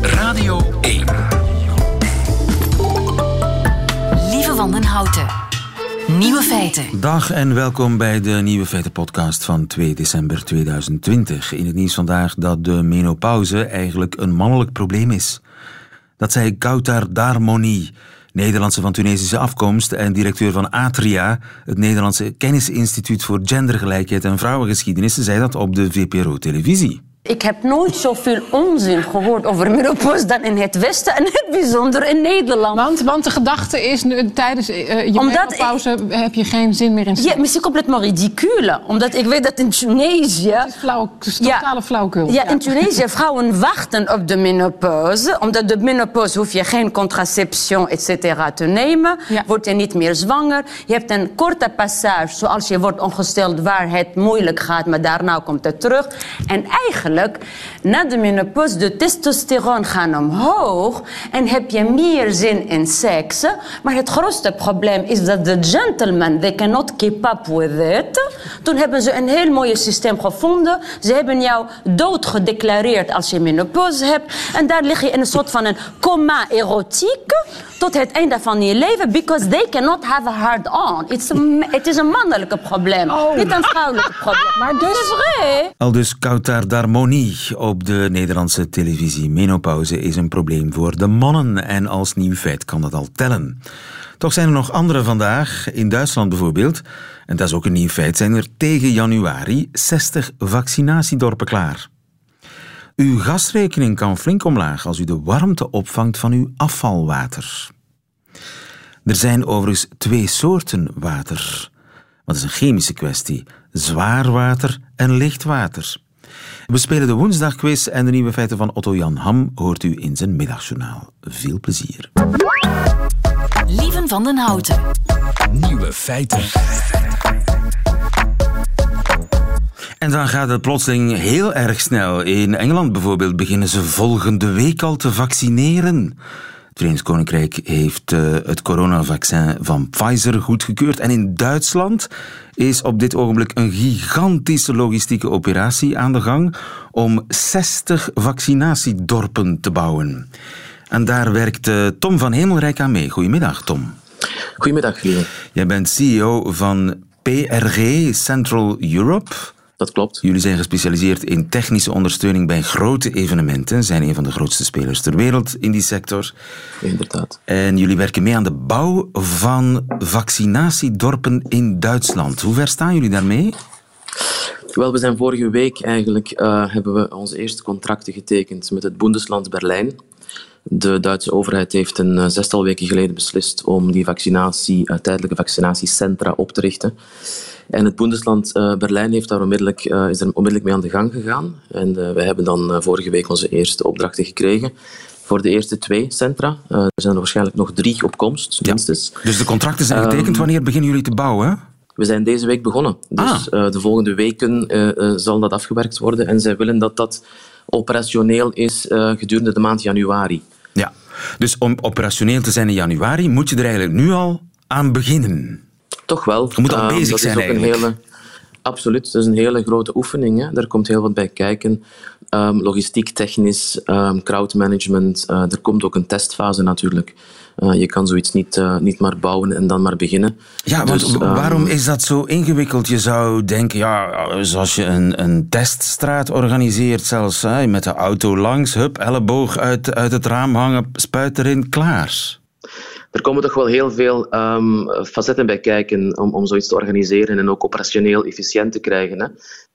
Radio 1. Lieve Wandenhouten. Nieuwe feiten. Dag en welkom bij de Nieuwe Feiten podcast van 2 december 2020. In het nieuws vandaag dat de menopauze eigenlijk een mannelijk probleem is. Dat zei Kautar Darmoni, Nederlandse van Tunesische afkomst en directeur van Atria, het Nederlandse Kennisinstituut voor Gendergelijkheid en Vrouwengeschiedenis, zei dat op de VPRO-televisie. Ik heb nooit zoveel onzin gehoord over menopauze dan in het Westen en het bijzonder in Nederland. Want, want de gedachte is nu tijdens uh, je Omdat menopauze heb je geen zin meer in seks. Ja, maar c'est complètement ridicule. Omdat ik weet dat in Tunesië... Het is, flauw, het is totale flauwkul. Ja, in Tunesië vrouwen wachten op de menopauze. Omdat de menopauze hoef je geen contraceptie, et cetera, te nemen. Ja. Word je niet meer zwanger. Je hebt een korte passage, zoals je wordt ongesteld, waar het moeilijk gaat, maar daarna komt het terug. En eigenlijk na de menopauze, de testosteron gaan omhoog en heb je meer zin in seks. Maar het grootste probleem is dat de gentlemen, they cannot keep up with it. Toen hebben ze een heel mooi systeem gevonden. Ze hebben jou dood gedeclareerd als je menopauze hebt. En daar lig je in een soort van een coma erotiek tot het einde van je leven, because they cannot have a hard on. It's a, het is een mannelijke probleem, niet een vrouwelijke probleem. Maar dus... Al dus Kautar Darmoni op de Nederlandse televisie. Menopauze is een probleem voor de mannen en als nieuw feit kan dat al tellen. Toch zijn er nog andere vandaag, in Duitsland bijvoorbeeld, en dat is ook een nieuw feit, zijn er tegen januari 60 vaccinatiedorpen klaar. Uw gasrekening kan flink omlaag als u de warmte opvangt van uw afvalwater. Er zijn overigens twee soorten water. Wat is een chemische kwestie: zwaar water en licht water. We spelen de woensdagquiz en de nieuwe feiten van Otto Jan Ham hoort u in zijn middagjournaal. Veel plezier. Lieven van den Houten. Nieuwe feiten. En dan gaat het plotseling heel erg snel. In Engeland bijvoorbeeld beginnen ze volgende week al te vaccineren. Het Verenigd Koninkrijk heeft uh, het coronavaccin van Pfizer goedgekeurd. En in Duitsland is op dit ogenblik een gigantische logistieke operatie aan de gang om 60 vaccinatiedorpen te bouwen. En daar werkt uh, Tom van Hemelrijk aan mee. Goedemiddag, Tom. Goedemiddag, lieve. Jij bent CEO van PRG Central Europe. Dat klopt. Jullie zijn gespecialiseerd in technische ondersteuning bij grote evenementen. Zijn een van de grootste spelers ter wereld in die sector. Inderdaad. En jullie werken mee aan de bouw van vaccinatiedorpen in Duitsland. Hoe ver staan jullie daarmee? Wel, we zijn vorige week eigenlijk uh, hebben we onze eerste contracten getekend met het Bundesland Berlijn. De Duitse overheid heeft een uh, zestal weken geleden beslist om die vaccinatie, uh, tijdelijke vaccinatiecentra op te richten. En het Bundesland uh, Berlijn heeft daar onmiddellijk, uh, is er onmiddellijk mee aan de gang gegaan. En uh, we hebben dan vorige week onze eerste opdrachten gekregen. Voor de eerste twee centra. er zijn er waarschijnlijk nog drie op komst, minstens. Dus de contracten zijn getekend. Um, Wanneer beginnen jullie te bouwen? We zijn deze week begonnen. Dus ah. de volgende weken zal dat afgewerkt worden. En zij willen dat dat operationeel is gedurende de maand januari. Ja, dus om operationeel te zijn in januari moet je er eigenlijk nu al aan beginnen. Toch wel. Je moet al bezig um, dat zijn is ook een hele, Absoluut, dat is een hele grote oefening. Hè. Daar komt heel wat bij kijken. Um, logistiek, technisch, um, crowdmanagement. Uh, er komt ook een testfase natuurlijk. Uh, je kan zoiets niet, uh, niet maar bouwen en dan maar beginnen. Ja, want dus, waarom is dat zo ingewikkeld? Je zou denken, ja, zoals je een, een teststraat organiseert, zelfs hè, met de auto langs, hup, elleboog uit, uit het raam hangen, spuit erin, klaar. Er komen toch wel heel veel um, facetten bij kijken om, om zoiets te organiseren en ook operationeel efficiënt te krijgen. Hè.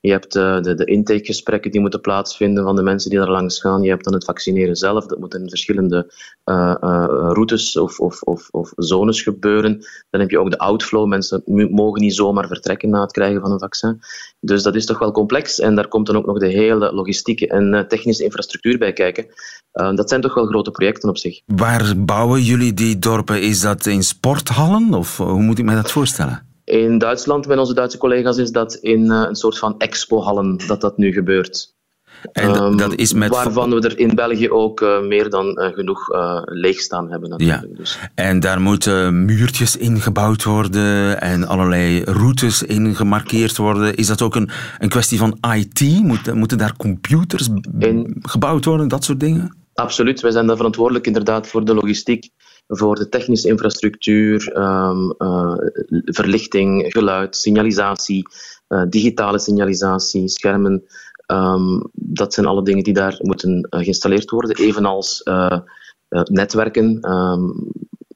Je hebt uh, de, de intakegesprekken die moeten plaatsvinden van de mensen die daar langs gaan. Je hebt dan het vaccineren zelf. Dat moet in verschillende uh, uh, routes of, of, of, of, zones gebeuren. Dan heb je ook de outflow. Mensen mogen niet zomaar vertrekken na het krijgen van een vaccin. Dus dat is toch wel complex. En daar komt dan ook nog de hele logistieke en technische infrastructuur bij kijken. dat zijn toch wel grote projecten op zich. Waar bouwen jullie die dorpen? Is dat in sporthallen? Of hoe moet ik me dat voorstellen? In Duitsland, met onze Duitse collega's, is dat in uh, een soort van expohallen dat dat nu gebeurt. En Ehm, dat is met... Waarvan we er in België ook eh, meer dan eh, genoeg uh, leegstaan hebben natuurlijk. Ja. Dus. En daar moeten muurtjes ingebouwd worden en allerlei routes in gemarkeerd worden. Is dat ook een, een kwestie van IT? Moet, moeten daar computers in... gebouwd worden, dat soort dingen? Absoluut, wij zijn daar verantwoordelijk inderdaad voor de logistiek, voor de technische infrastructuur, um, uh, verlichting, geluid, signalisatie, uh, digitale signalisatie, schermen. Um, dat zijn alle dingen die daar moeten uh, geïnstalleerd worden, evenals netwerken. Um,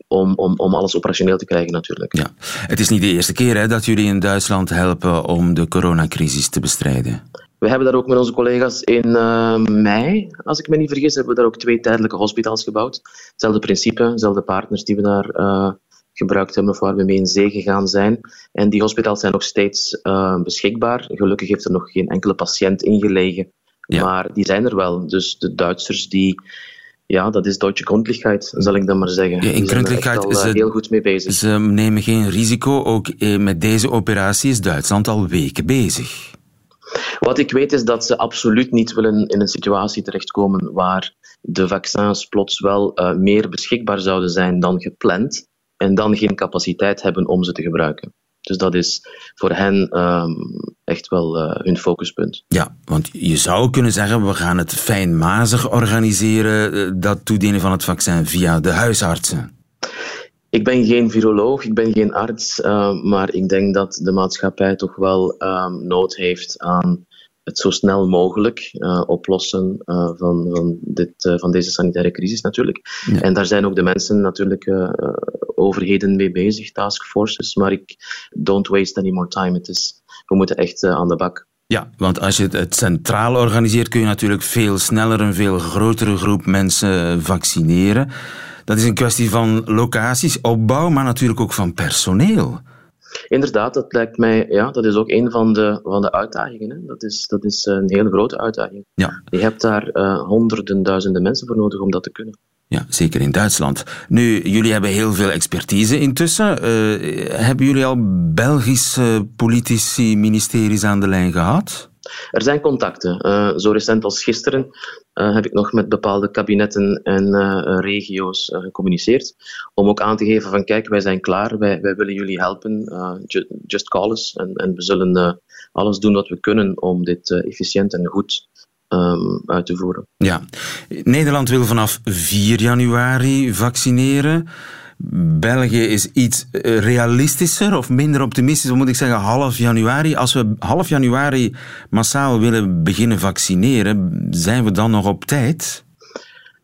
om, om, om alles operationeel te krijgen, natuurlijk. Ja. Het is niet de eerste keer hè, dat jullie in Duitsland helpen om de coronacrisis te bestrijden. We hebben daar ook met onze collega's in uh, mei, als ik me niet vergis, hebben we daar ook twee tijdelijke hospitals gebouwd. Hetzelfde principe, dezelfde partners die we daar uh, gebruikt hebben of waar we mee in zee gegaan zijn. En die hospitals zijn nog steeds uh, beschikbaar. Gelukkig heeft er nog geen enkele patiënt ingelegen, ja. maar die zijn er wel. Dus de Duitsers die ja, dat is Duitse grondlichkeit, zal ik dan maar zeggen. Ja, in is heel goed mee bezig. Ze nemen geen risico. Ook met deze operatie is Duitsland al weken bezig. Wat ik weet is dat ze absoluut niet willen in een situatie terechtkomen waar de vaccins plots wel uh, meer beschikbaar zouden zijn dan gepland en dan geen capaciteit hebben om ze te gebruiken. Dus dat is voor hen um, echt wel uh, hun focuspunt. Ja, want je zou kunnen zeggen, we gaan het fijnmazig organiseren, dat toedelen van het vaccin via de huisartsen. Ik ben geen viroloog, ik ben geen arts, uh, maar ik denk dat de maatschappij toch wel um, nood heeft aan het zo snel mogelijk uh, oplossen uh, van, van, dit, van deze sanitaire crisis natuurlijk. Ja. En daar zijn ook de mensen natuurlijk overheden mee bezig, taskforces, maar ik don't waste any more time. Het is, we moeten echt aan de bak. Ja, want als je het, het, centraal organiseert, kun je natuurlijk veel sneller een veel grotere groep mensen vaccineren. Dat is een kwestie van locaties, opbouw, maar natuurlijk ook van personeel. Inderdaad, dat lijkt mij, ja, dat is ook een van de, van de uitdagingen. Hè. Dat, is, dat is een hele grote uitdaging. Ja. Je hebt daar uh, honderden, duizenden mensen voor nodig om dat te kunnen. Ja, zeker in Duitsland. Nu, jullie hebben heel veel expertise intussen. Uh, hebben jullie al Belgische politici, ministeries aan de lijn gehad? Er zijn contacten. Uh, zo recent als gisteren uh, heb ik nog met bepaalde kabinetten en uh, regio's gecommuniceerd. Om ook aan te geven van kijk, wij zijn klaar, wij, wij willen jullie helpen. Ju just call us. En, en we zullen alles doen wat we kunnen om dit efficiënt en goed um, uit te voeren. Ja, Nederland wil vanaf 4 januari vaccineren. België is iets realistischer of minder optimistisch, moet ik zeggen, half januari. Als we half januari massaal willen beginnen vaccineren, zijn we dan nog op tijd?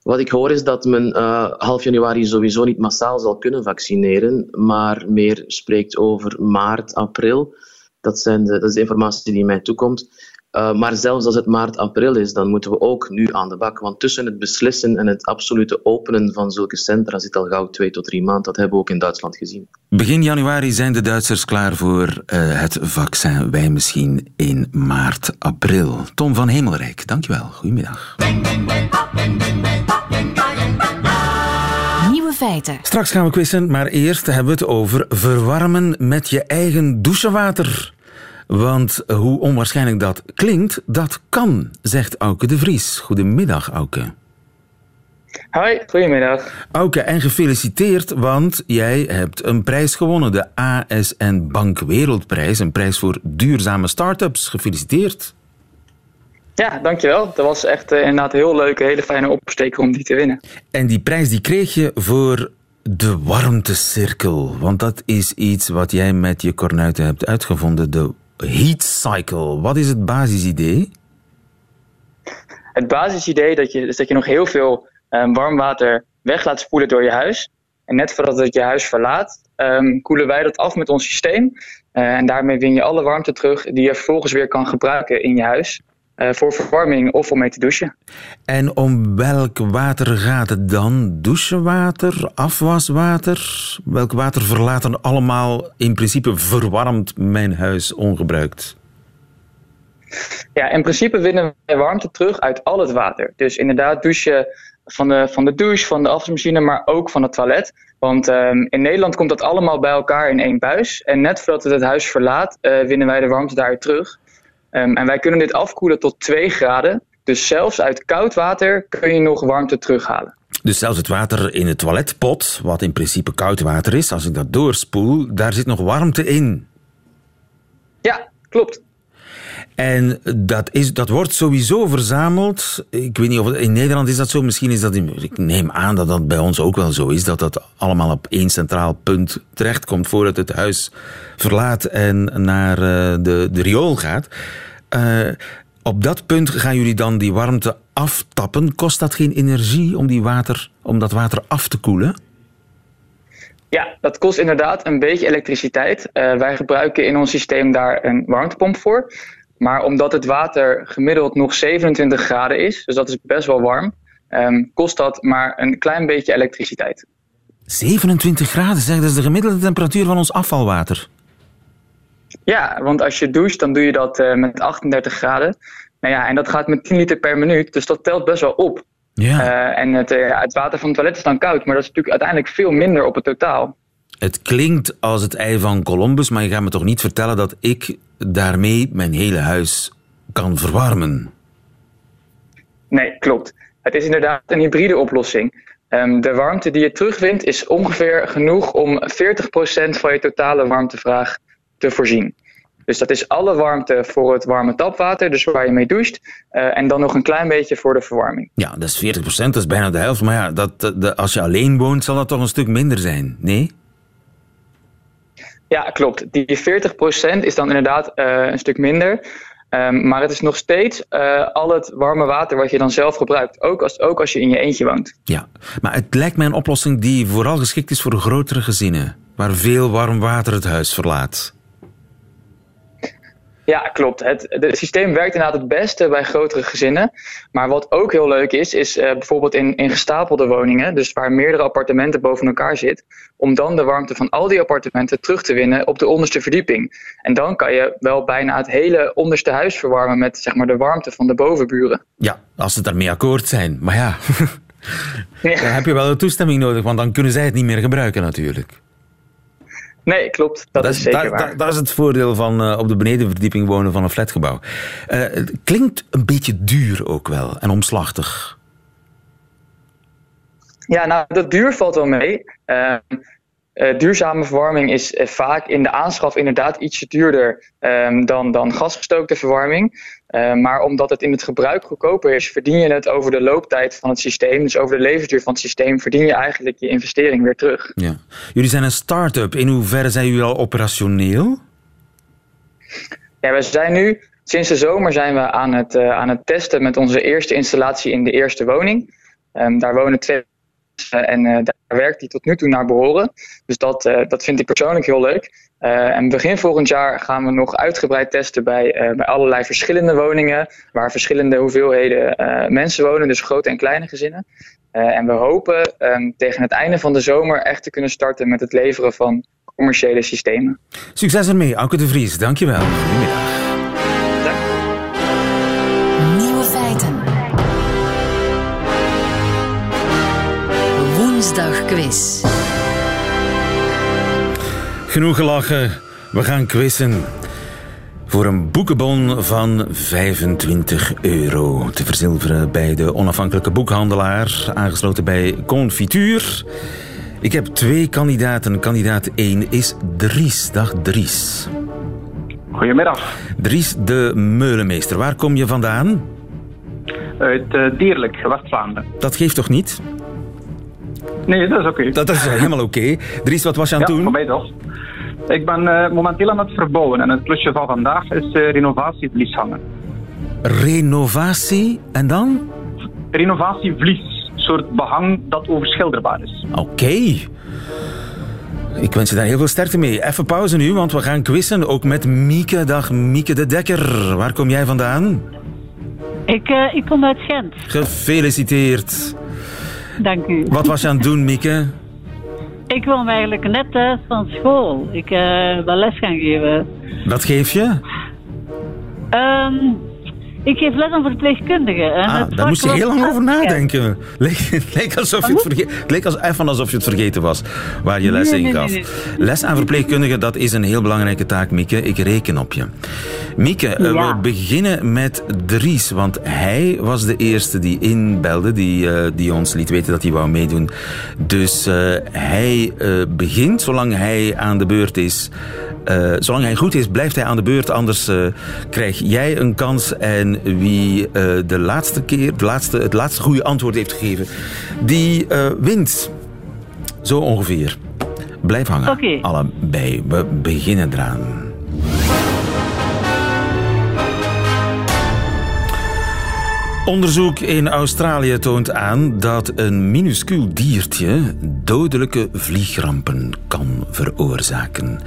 Wat ik hoor is dat men uh, half januari sowieso niet massaal zal kunnen vaccineren, maar meer spreekt over maart, april. Dat, zijn de, dat is de informatie die mij toekomt. Uh, maar zelfs als het maart, april is, dan moeten we ook nu aan de bak. Want tussen het beslissen en het absolute openen van zulke centra zit al gauw twee tot drie maanden. Dat hebben we ook in Duitsland gezien. Begin januari zijn de Duitsers klaar voor uh, het vaccin. Wij misschien in maart, april. Tom van Hemelrijk, dankjewel. Goedemiddag. Nieuwe feiten. Straks gaan we quizzen, maar eerst hebben we het over verwarmen met je eigen douchewater. Want hoe onwaarschijnlijk dat klinkt, dat kan, zegt Auke de Vries. Goedemiddag, Auke. Hoi, goedemiddag. Auke, en gefeliciteerd, want jij hebt een prijs gewonnen. De ASN Bank Wereldprijs, een prijs voor duurzame start-ups. Gefeliciteerd. Ja, dankjewel. Dat was echt uh, inderdaad heel leuk, een hele fijne opsteker om die te winnen. En die prijs die kreeg je voor de warmtecirkel. Want dat is iets wat jij met je kornuiten hebt uitgevonden, de Heat Cycle. Wat is het basisidee? Het basisidee dat je, is dat je nog heel veel um, warm water weg laat spoelen door je huis. En net voordat het je huis verlaat, um, koelen wij dat af met ons systeem. Uh, en daarmee win je alle warmte terug die je vervolgens weer kan gebruiken in je huis. Uh, voor verwarming of om mee te douchen. En om welk water gaat het dan? Douchewater, afwaswater? Welk water verlaat dan allemaal in principe verwarmd mijn huis ongebruikt? Ja, in principe winnen wij warmte terug uit al het water. Dus inderdaad douchen van de, van de douche, van de afwasmachine, maar ook van het toilet. Want um, in Nederland komt dat allemaal bij elkaar in één buis. En net voordat het het huis verlaat, uh, winnen wij de warmte daaruit terug. Um, en wij kunnen dit afkoelen tot 2 graden. Dus zelfs uit koud water kun je nog warmte terughalen. Dus zelfs het water in het toiletpot, wat in principe koud water is, als ik dat doorspoel, daar zit nog warmte in. Ja, klopt. En dat, is, dat wordt sowieso verzameld. Ik weet niet of in Nederland is dat zo. Misschien is dat. Ik neem aan dat dat bij ons ook wel zo is. Dat dat allemaal op één centraal punt terechtkomt voordat het huis verlaat en naar uh, de, de riool gaat. Uh, op dat punt gaan jullie dan die warmte aftappen. Kost dat geen energie om, die water, om dat water af te koelen? Ja, dat kost inderdaad een beetje elektriciteit. Uh, wij gebruiken in ons systeem daar een warmtepomp voor. Maar omdat het water gemiddeld nog 27 graden is, dus dat is best wel warm, um, kost dat maar een klein beetje elektriciteit. 27 graden, zeg, dat is de gemiddelde temperatuur van ons afvalwater. Ja, want als je doucht, dan doe je dat uh, met 38 graden. Nou ja, en dat gaat met 10 liter per minuut, dus dat telt best wel op. Ja. Uh, en het, uh, het, water van het toilet is dan koud, maar dat is natuurlijk uiteindelijk veel minder op het totaal. Het klinkt als het ei van Columbus, maar je gaat me toch niet vertellen dat ik daarmee mijn hele huis kan verwarmen? Nee, klopt. Het is inderdaad een hybride oplossing. Um, de warmte die je terugwint is ongeveer genoeg om 40% van je totale warmtevraag te voorzien. Dus dat is alle warmte voor het warme tapwater, dus waar je mee doucht. Uh, en dan nog een klein beetje voor de verwarming. Ja, dat is 40%, dat is bijna de helft. Maar ja, dat, de, als je alleen woont, zal dat toch een stuk minder zijn, nee? Ja, klopt. Die 40% is dan inderdaad uh, een stuk minder. Um, maar het is nog steeds uh, al het warme water wat je dan zelf gebruikt. Ook als, ook als je in je eentje woont. Ja, maar het lijkt mij een oplossing die vooral geschikt is voor grotere gezinnen. Waar veel warm water het huis verlaat. Ja, klopt. Het, het systeem werkt inderdaad het beste bij grotere gezinnen. Maar wat ook heel leuk is, is uh, bijvoorbeeld in, in gestapelde woningen, dus waar meerdere appartementen boven elkaar zitten, om dan de warmte van al die appartementen terug te winnen op de onderste verdieping. En dan kan je wel bijna het hele onderste huis verwarmen met zeg maar, de warmte van de bovenburen. Ja, als ze daarmee akkoord zijn. Maar ja, ja. dan heb je wel een toestemming nodig, want dan kunnen zij het niet meer gebruiken natuurlijk. Nee, klopt. Dat, dat is zeker daar, waar. Dat is het voordeel van uh, op de benedenverdieping wonen van een flatgebouw. Uh, het klinkt een beetje duur ook wel en omslachtig. Ja, nou, dat duur valt wel mee. Uh, uh, duurzame verwarming is uh, vaak in de aanschaf inderdaad ietsje duurder um, dan, dan gasgestookte verwarming. Uh, maar omdat het in het gebruik goedkoper is, verdien je het over de looptijd van het systeem, dus over de levensduur van het systeem, verdien je eigenlijk je investering weer terug. Ja. Jullie zijn een start-up. In hoeverre zijn jullie al operationeel? Ja, we zijn nu, sinds de zomer zijn we aan het, aan het testen met onze eerste installatie in de eerste woning. Um, daar wonen twee en daar werkt hij tot nu toe naar behoren. Dus dat, uh, dat vind ik persoonlijk heel leuk. Uh, en begin volgend jaar gaan we nog uitgebreid testen bij, bij allerlei verschillende woningen, waar verschillende hoeveelheden mensen wonen, dus grote en kleine gezinnen. en we hopen um, tegen het einde van de zomer echt te kunnen starten met het leveren van commerciële systemen. Succes ermee, Auke de Vries. Dankjewel. Goedemiddag. Genoeg gelachen. We gaan quizzen. Voor een boekenbon van 25 euro. Te verzilveren bij de onafhankelijke boekhandelaar. Aangesloten bij Confituur. Ik heb twee kandidaten. Kandidaat 1 is Dries. Dag Dries. Goedemiddag. Dries de Meulenmeester. Waar kom je vandaan? Uit uh, Dierlijk, West-Vlaanderen. Dat geeft toch niet? Nee, dat is oké. Okay. Dat is helemaal oké. Okay. Dries, wat was je aan het ja, doen? voor mij toch. Ik ben uh, momenteel aan het verbouwen en het klusje van vandaag is uh, renovatievlies hangen. Renovatie en dan? Renovatievlies, een soort behang dat overschilderbaar is. Oké. Okay. Ik wens je daar heel veel sterkte mee. Even pauze nu, want we gaan quizzen. Ook met Mieke. Dag Mieke de Dekker. Waar kom jij vandaan? Ik, uh, ik kom uit Gent. Gefeliciteerd. Dank u. Wat was je aan het doen, Mieke? Ik kwam eigenlijk net thuis van school. Ik uh, wil les gaan geven. Wat geef je? Um, Ik geef les aan verpleegkundigen. En Ah, daar moest je heel lang over nadenken. Leek, het leek alsof je het verge- het leek als, even alsof je het vergeten was waar je les Nee, in gaf. nee, Les aan verpleegkundigen, dat is een heel belangrijke taak, Mieke. Ik reken op je. Mieke, eh, Ja. we beginnen met Dries, want hij was de eerste die inbelde, die, eh, die ons liet weten dat hij wou meedoen. Dus eh, hij begint, zolang hij aan de beurt is. Eh, zolang hij goed is, blijft hij aan de beurt. Anders eh, krijg jij een kans. En wie eh, de laatste keer, de laatste, het laatste goede antwoord heeft gegeven, die wint. Zo ongeveer. Blijf hangen. Oké. Allebei. We beginnen eraan. Onderzoek in Australië toont aan dat een minuscuul diertje dodelijke vliegrampen kan veroorzaken.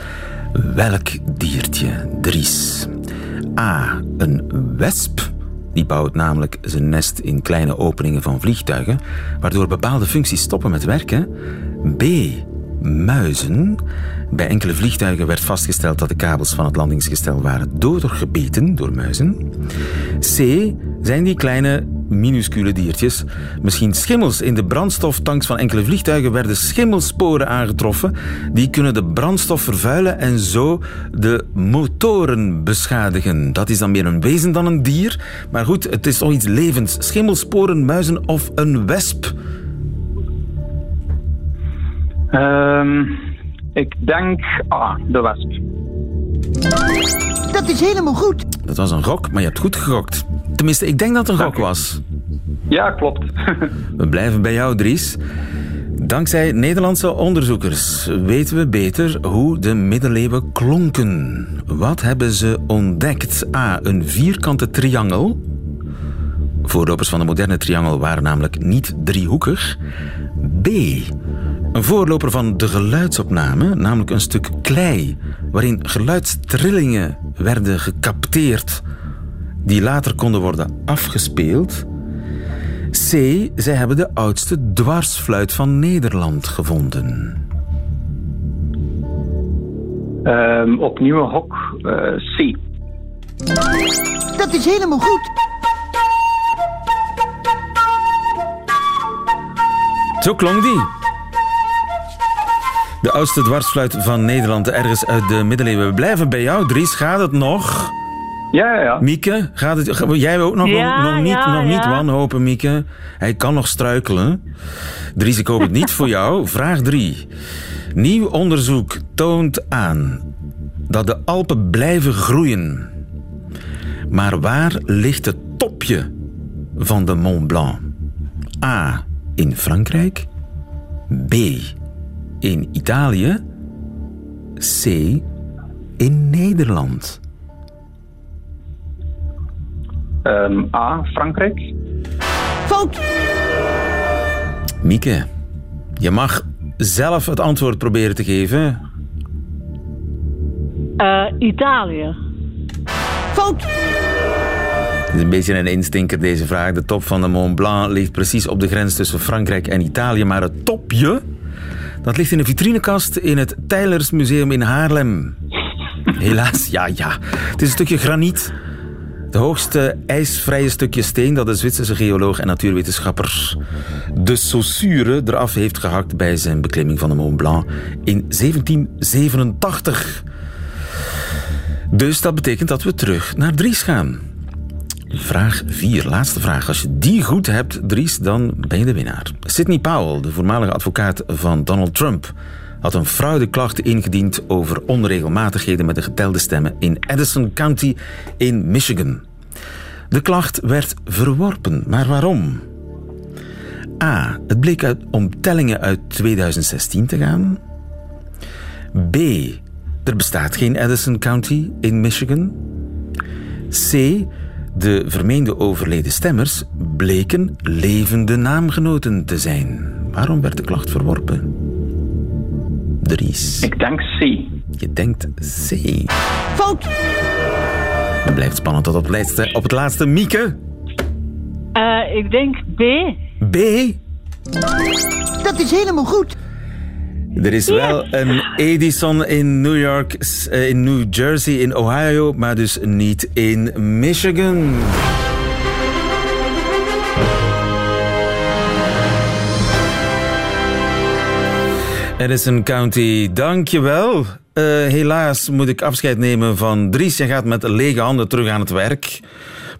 Welk diertje, Dries? A. Een wesp. Die bouwt namelijk zijn nest in kleine openingen van vliegtuigen, waardoor bepaalde functies stoppen met werken. B. Muizen. Bij enkele vliegtuigen werd vastgesteld dat de kabels van het landingsgestel waren doorgebeten door muizen. C. Zijn die kleine, minuscule diertjes misschien schimmels? In de brandstoftanks van enkele vliegtuigen werden schimmelsporen aangetroffen. Die kunnen de brandstof vervuilen en zo de motoren beschadigen. Dat is dan meer een wezen dan een dier. Maar goed, het is toch iets levends. Schimmelsporen, muizen of een wesp? Ehm, ik denk A, de wesp. Dat is helemaal goed. Dat was een gok, maar je hebt goed gegokt. Tenminste, ik denk dat het een gok was. Ja, klopt. We blijven bij jou, Dries. Dankzij Nederlandse onderzoekers weten we beter hoe de middeleeuwen klonken. Wat hebben ze ontdekt? A. Een vierkante triangel. Voorlopers van de moderne triangel waren namelijk niet driehoekig. B. Een voorloper van de geluidsopname, namelijk een stuk klei, waarin geluidstrillingen werden gecapteerd, die later konden worden afgespeeld. C. Zij hebben de oudste dwarsfluit van Nederland gevonden. Ehm, opnieuw een hok. eh, C. Dat is helemaal goed. Zo klonk die. De oudste dwarsfluit van Nederland, ergens uit de middeleeuwen. We blijven bij jou, Dries. Gaat het nog? Ja, ja, ja. Mieke, gaat het, ga- jij ook nog, Ja, nog, niet, ja, nog niet ja. wanhopen, Mieke. Hij kan nog struikelen. Dries, ik hoop het niet voor jou. Vraag 3. Nieuw onderzoek toont aan dat de Alpen blijven groeien. Maar waar ligt het topje van de Mont Blanc? A. In Frankrijk. B. In Italië. C. In Nederland. Ehm, A, Frankrijk. Fout. Mieke, je mag zelf het antwoord proberen te geven. Eh, Italië. Fout. Het is een beetje een instinker deze vraag. De top van de Mont Blanc ligt precies op de grens tussen Frankrijk en Italië. Maar het topje, dat ligt in een vitrinekast in het Teylers Museum in Haarlem. Helaas, ja, ja. Het is een stukje graniet. Het hoogste ijsvrije stukje steen dat de Zwitserse geoloog en natuurwetenschapper de Saussure eraf heeft gehakt bij zijn beklimming van de Mont Blanc in 1787. Dus dat betekent dat we terug naar Dries gaan. Vraag 4, laatste vraag. Als je die goed hebt, Dries, dan ben je de winnaar. Sidney Powell, de voormalige advocaat van Donald Trump, had een fraudeklacht ingediend over onregelmatigheden met de getelde stemmen in Addison County in Michigan. De klacht werd verworpen, maar waarom? A. Het bleek uit, om tellingen uit 2016 te gaan. B. Er bestaat geen Addison County in Michigan. C. De vermeende overleden stemmers bleken levende naamgenoten te zijn. Waarom werd de klacht verworpen? Dries. Ik denk C. Je denkt C. Fout. Het blijft spannend tot op het laatste. Op het laatste, Mieke. Eh, ik denk B. B. Dat is helemaal goed. Er is wel een Edison in New York, eh, in New Jersey, in Ohio, maar dus niet in Michigan. Edison County, dankjewel. Uh, helaas moet ik afscheid nemen van Dries. Je gaat met lege handen terug aan het werk.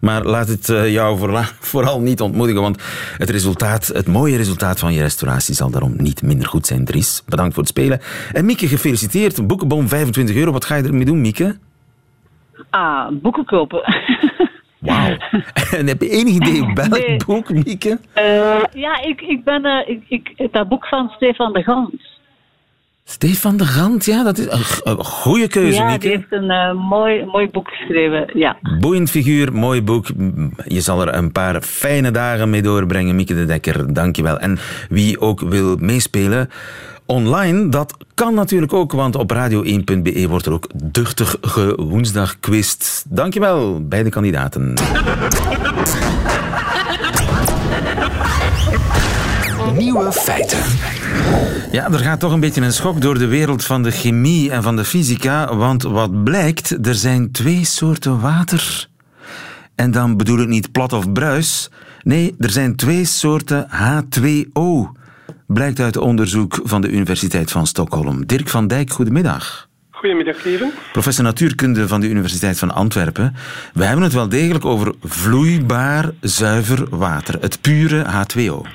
Maar laat het eh, jou vooral niet ontmoedigen, want het resultaat, het mooie resultaat van je restauratie zal daarom niet minder goed zijn, Dries. Bedankt voor het spelen. En Mieke, gefeliciteerd. Een boekenbon 25 euro. Wat ga je ermee doen, Mieke? Ah, boeken kopen. Wauw. En heb je enig idee welk Nee. boek, Mieke? Eh, ja, ik, ik ben eh, ik, ik, dat boek van Stefan de Gans. Stefan de Gant, ja, dat is een, goede keuze, ja, Mieke. die heeft een eh, mooi, mooi boek geschreven. Ja. Boeiend figuur, mooi boek. Je zal er een paar fijne dagen mee doorbrengen, Mieke de Dekker. Dankjewel. En wie ook wil meespelen online, dat kan natuurlijk ook, want op radio1.be wordt er ook duchtig gewoensdag quizt. Dankjewel, beide kandidaten. Nieuwe feiten. Ja, er gaat toch een beetje een schok door de wereld van de chemie en van de fysica, want wat blijkt, er zijn twee soorten water. En dan bedoel ik niet plat of bruis. Nee, er zijn twee soorten H2O. Blijkt uit onderzoek van de Universiteit van Stockholm. Dirk van Dijk, goedemiddag. Goedemiddag, Lieven. Professor natuurkunde van de Universiteit van Antwerpen. We hebben het wel degelijk over vloeibaar, zuiver water. Het pure H2O.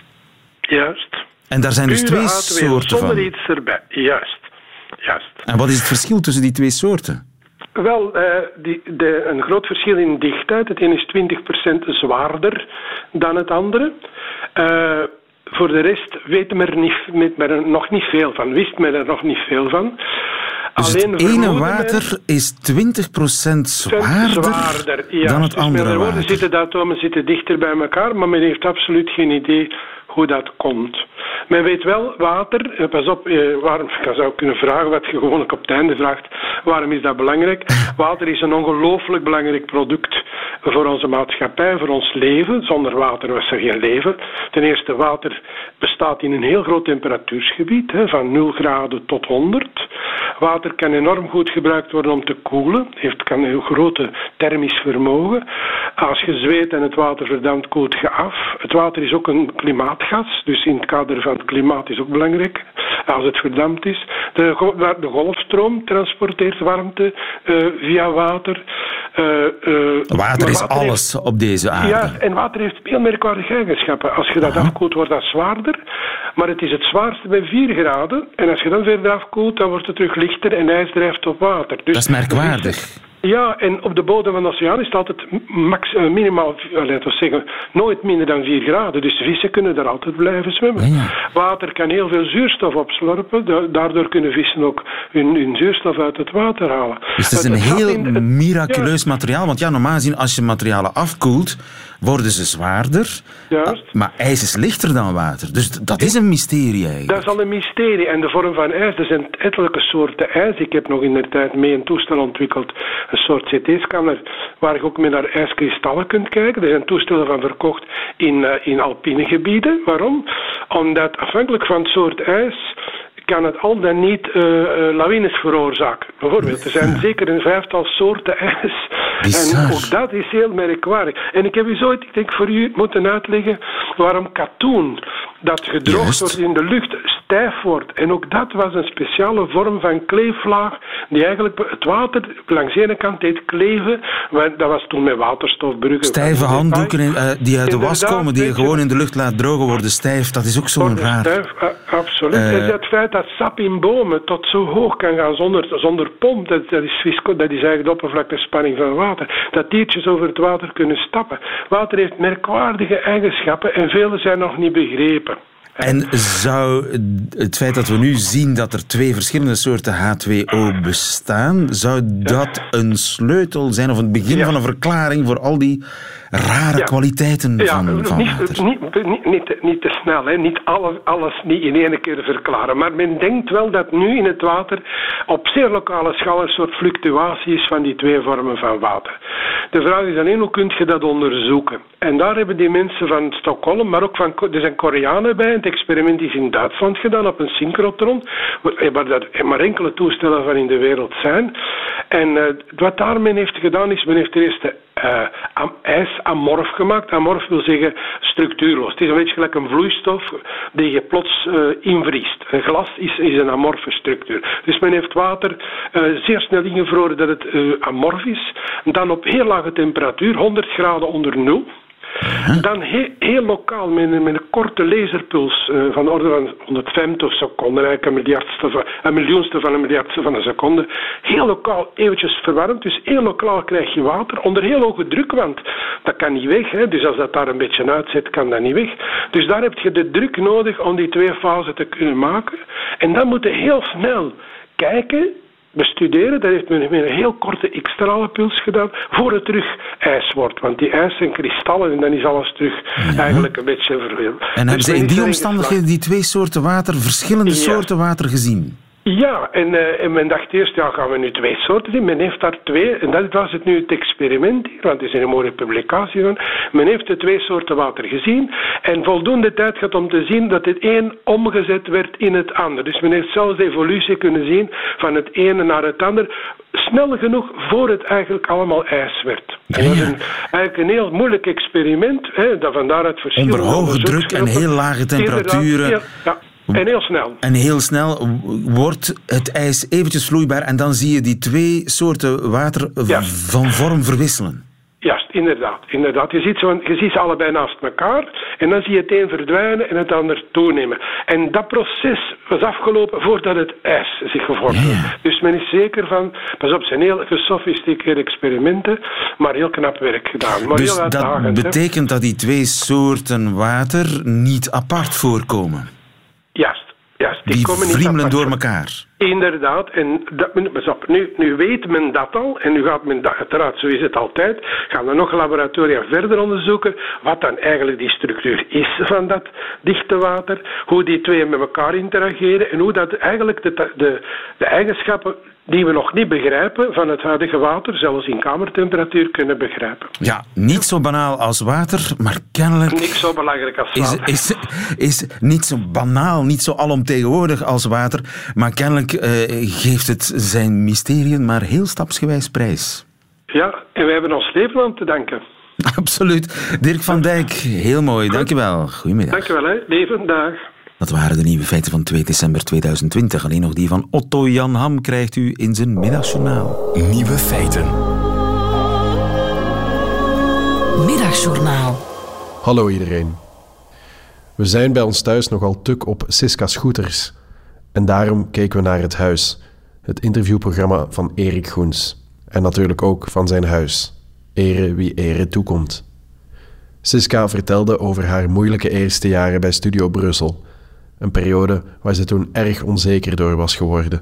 Juist. En daar zijn dus Pure twee H2O, soorten Zonder van. iets erbij. Juist. Juist. En wat is het verschil tussen die twee soorten? Wel, eh, die, de, een groot verschil in dichtheid. Het ene is 20% zwaarder dan het andere. Eh, voor de rest weet men er, niet, weet men er nog niet veel van. Wist men er nog niet veel van. Dus Alleen het ene water is 20% zwaarder, zwaarder ja. dan het Dus met andere andere woorden water. zitten de atomen zitten dichter bij elkaar, maar men heeft absoluut geen idee hoe dat komt. Men weet wel, water, eh, pas op, eh, waarom, ik zou kunnen vragen wat je gewoonlijk op het einde vraagt, waarom is dat belangrijk? Water is een ongelooflijk belangrijk product voor onze maatschappij, voor ons leven. Zonder water was er geen leven. Ten eerste, water bestaat in een heel groot temperatuursgebied, van 0 graden tot 100. Water kan enorm goed gebruikt worden om te koelen. Heeft kan een grote thermisch vermogen. Als je zweet en het water verdampt, koelt je af. Het water is ook een dus in het kader van het klimaat is ook belangrijk. Als het verdampt is. De, de golfstroom transporteert warmte eh, via water. Eh, eh, Water is heeft- alles op deze aarde. ja, en water heeft heel merkwaardige eigenschappen. Als je dat afkoelt, wordt dat zwaarder. Maar het is het zwaarste bij 4 graden. En als je dan verder afkoelt, dan wordt het terug lichter en ijs drijft op water. Dus Dat is merkwaardig. Ja, en op de bodem van de oceaan is het altijd max, eh, minimaal, eh, laten we zeggen, nooit minder dan 4 graden. Dus vissen kunnen daar altijd blijven zwemmen. Water kan heel veel zuurstof opslorpen. Da- Daardoor kunnen vissen ook hun, hun zuurstof uit het water halen. Dus het is een Het heel in- het- miraculeus materiaal. Want ja, normaal gezien, als je materialen afkoelt, worden ze zwaarder. Juist. Maar ijs is lichter dan water. Dus dat is een mysterie eigenlijk. Dat is al een mysterie. En de vorm van ijs, er zijn ettelijke soorten ijs. Ik heb nog in de tijd mee een toestel ontwikkeld, soort CT-scanner, waar je ook met naar ijskristallen kunt kijken. Er zijn toestellen van verkocht in, eh, in alpine gebieden. Waarom? Omdat afhankelijk van het soort ijs kan het al dan niet eh, eh, lawines veroorzaken. Bijvoorbeeld, er zijn zeker een vijftal soorten ijs. En ook dat is heel merkwaardig. En ik heb u zo, ik denk voor u moeten uitleggen waarom katoen, dat gedroogd Juist. wordt in de lucht, stijf wordt. En ook dat was een speciale vorm van kleeflaag, die eigenlijk het water langs de ene kant deed kleven. Dat was toen met waterstofbruggen. Stijve handdoeken in, eh, die uit de was komen, die je gewoon in de lucht laat drogen worden stijf. Dat is ook zo'n raar. stijf, a- absoluut. Eh, en het feit dat sap in bomen tot zo hoog kan gaan zonder, zonder pomp, dat, dat, is visco, dat is eigenlijk de oppervlaktespanning van water. Dat diertjes over het water kunnen stappen. Water heeft merkwaardige eigenschappen en vele zijn nog niet begrepen. En zou het feit dat we nu zien dat er twee verschillende soorten H2O bestaan, zou dat een sleutel zijn of het begin van een verklaring voor al die rare Ja. kwaliteiten Ja, van, van niet, water? niet, niet, niet, te- niet te snel, hè. niet alle, alles niet in één keer verklaren. Maar men denkt wel dat nu in het water op zeer lokale schaal een soort fluctuatie is van die twee vormen van water. De vraag is alleen hoe kun je dat onderzoeken? En daar hebben die mensen van Stockholm, maar ook van, er zijn Koreanen bij. Experiment is in Duitsland gedaan op een synchrotron, waar er maar enkele toestellen van in de wereld zijn. En eh, wat daar men heeft gedaan is, men heeft er eerst de uh, ijs amorf gemaakt. Amorf wil zeggen structuurloos. Het is een beetje gelijk een vloeistof die je plots uh, invriest. Een glas is, is een amorfe structuur. Dus men heeft water zeer snel ingevroren dat het amorf is. Dan op heel lage temperatuur, 100 graden onder nul. Dan heel, lokaal, met een, met een korte laserpuls uh, van de orde van 150 seconden, eigenlijk een, miljardste van, een miljoenste van een miljardste van een seconde. Heel lokaal eventjes verwarmd, dus heel lokaal krijg je water onder heel hoge druk, want dat kan niet weg. Hè. Dus als dat daar een beetje uitzet, kan dat niet weg. Dus daar heb je de druk nodig om die twee fasen te kunnen maken. En dan moet je heel snel kijken bestuderen. Dat heeft men met een heel korte X-stralenpuls gedaan, voor het terug ijs wordt. Want die ijs zijn kristallen en dan is alles terug eigenlijk een beetje verweeld. En hebben dus ze in die omstandigheden die twee soorten water, verschillende soorten water gezien? Ja, en, uh, en, men dacht eerst, ja, gaan we nu twee soorten zien? Men heeft daar twee, en dat was het nu het experiment hier, want het is een mooie publicatie. Men heeft de twee soorten water gezien en voldoende tijd gehad om te zien dat het een omgezet werd in het ander. Dus men heeft zelfs de evolutie kunnen zien van het ene naar het ander, snel genoeg voor het eigenlijk allemaal ijs werd. En dat is een, eigenlijk een heel moeilijk experiment, hè, dat vandaar het verschil. Onder hoge druk en heel lage temperaturen. ja. En heel snel. En heel snel wordt het ijs eventjes vloeibaar en dan zie je die twee soorten water van vorm verwisselen. Juist, inderdaad. inderdaad. Je, ziet zo, je ziet ze allebei naast elkaar en dan zie je het een verdwijnen en het ander toenemen. En dat proces was afgelopen voordat het ijs zich gevormd had. Dus men is zeker van, pas op, zijn heel gesofisticeerde experimenten, maar heel knap werk gedaan. Maar dus heel dat betekent dat die twee soorten water niet apart voorkomen? Juist. Die, die komen niet door elkaar. Inderdaad, en dat, nu, nu weet men dat al, en nu gaat men dat, uiteraard, zo is het altijd, gaan er nog laboratoria verder onderzoeken wat dan eigenlijk die structuur is van dat dichte water, hoe die twee met elkaar interageren en hoe dat eigenlijk de, de, de eigenschappen die we nog niet begrijpen van het huidige water, zelfs in kamertemperatuur, kunnen begrijpen. Ja, niet zo banaal als water, maar kennelijk... Niks zo belangrijk als water. Is, is, is niet zo banaal, niet zo alomtegenwoordig als water, maar kennelijk uh, geeft het zijn mysteriën maar heel stapsgewijs prijs. Ja, en wij hebben ons leven aan te danken. Absoluut. Dirk van Dijk, heel mooi. Dankjewel. Goedemiddag. Dankjewel, hè. leven, dag. Dat waren de nieuwe feiten van 2 december 2020. Alleen nog die van Otto Jan Ham krijgt u in zijn middagjournaal. Nieuwe feiten. Middagjournaal. Hallo iedereen. We zijn bij ons thuis nogal tuk op Siska Scooters. En daarom keken we naar het huis, het interviewprogramma van Erik Goens. En natuurlijk ook van zijn huis. Ere wie ere toekomt. Siska vertelde over haar moeilijke eerste jaren bij Studio Brussel een periode waar ze toen erg onzeker door was geworden.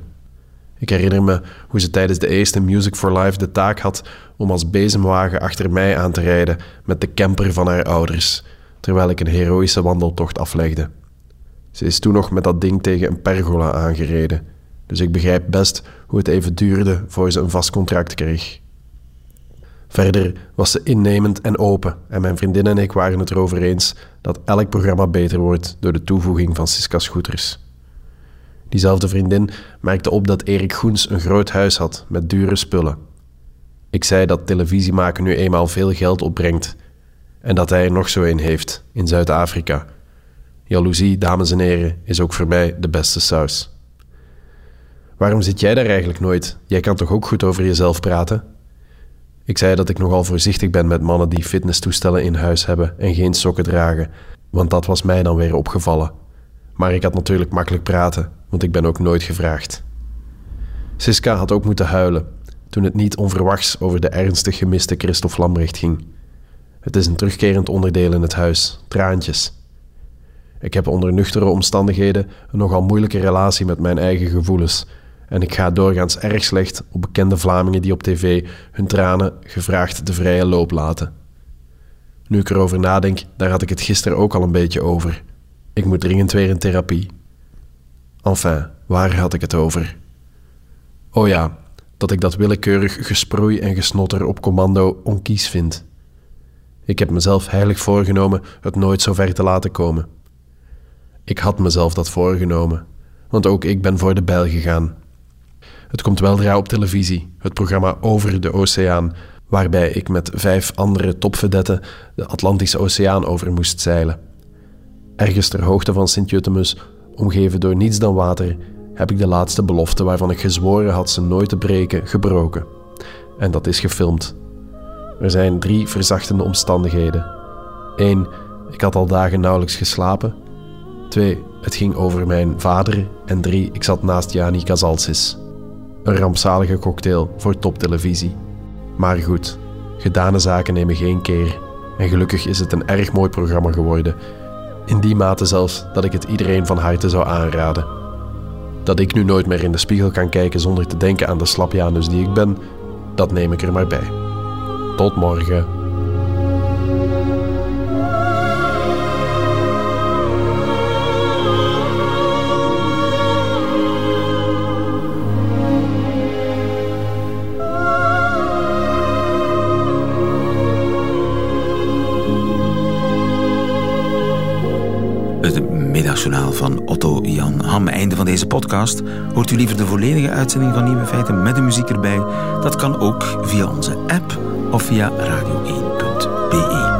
Ik herinner me hoe ze tijdens de eerste Music for Life de taak had om als bezemwagen achter mij aan te rijden met de camper van haar ouders, terwijl ik een heroïsche wandeltocht aflegde. Ze is toen nog met dat ding tegen een pergola aangereden, dus ik begrijp best hoe het even duurde voor ze een vast contract kreeg. Verder was ze innemend en open en mijn vriendin en ik waren het erover eens dat elk programma beter wordt door de toevoeging van Siska Scooters. Diezelfde vriendin merkte op dat Erik Goens een groot huis had met dure spullen. Ik zei dat televisie maken nu eenmaal veel geld opbrengt en dat hij er nog zo een heeft in Zuid-Afrika. Jaloezie, dames en heren, is ook voor mij de beste saus. Waarom zit jij daar eigenlijk nooit? Jij kan toch ook goed over jezelf praten? Ik zei dat ik nogal voorzichtig ben met mannen die fitnesstoestellen in huis hebben en geen sokken dragen, want dat was mij dan weer opgevallen. Maar ik had natuurlijk makkelijk praten, want ik ben ook nooit gevraagd. Siska had ook moeten huilen toen het niet onverwachts over de ernstig gemiste Christophe Lambrecht ging. Het is een terugkerend onderdeel in het huis, traantjes. Ik heb onder nuchtere omstandigheden een nogal moeilijke relatie met mijn eigen gevoelens en ik ga doorgaans erg slecht op bekende Vlamingen die op tv hun tranen gevraagd de vrije loop laten. Nu ik erover nadenk, daar had ik het gisteren ook al een beetje over. Ik moet dringend weer in therapie. Enfin, waar had ik het over? Oh ja, dat ik dat willekeurig gesproei en gesnotter op commando onkies vind. Ik heb mezelf heilig voorgenomen het nooit zo ver te laten komen. Ik had mezelf dat voorgenomen, want ook ik ben voor de bijl gegaan. Het komt weldra op televisie, het programma Over de Oceaan, waarbij ik met vijf andere topvedetten de Atlantische Oceaan over moest zeilen. Ergens ter hoogte van Sint-Jutemus, omgeven door niets dan water, heb ik de laatste belofte waarvan ik gezworen had ze nooit te breken, gebroken. En dat is gefilmd. Er zijn drie verzachtende omstandigheden. 1. Ik had al dagen nauwelijks geslapen. 2. Het ging over mijn vader. En 3. Ik zat naast Jani Kazalsis. Een rampzalige cocktail voor toptelevisie. Maar goed, gedane zaken nemen geen keer. En gelukkig is het een erg mooi programma geworden. In die mate zelfs dat ik het iedereen van harte zou aanraden. Dat ik nu nooit meer in de spiegel kan kijken zonder te denken aan de slapjanus die ik ben, dat neem ik er maar bij. Tot morgen. Van Otto Jan Ham. Einde van deze podcast. Hoort u liever de volledige uitzending van Nieuwe Feiten met de muziek erbij? Dat kan ook via onze app of via radio1.be.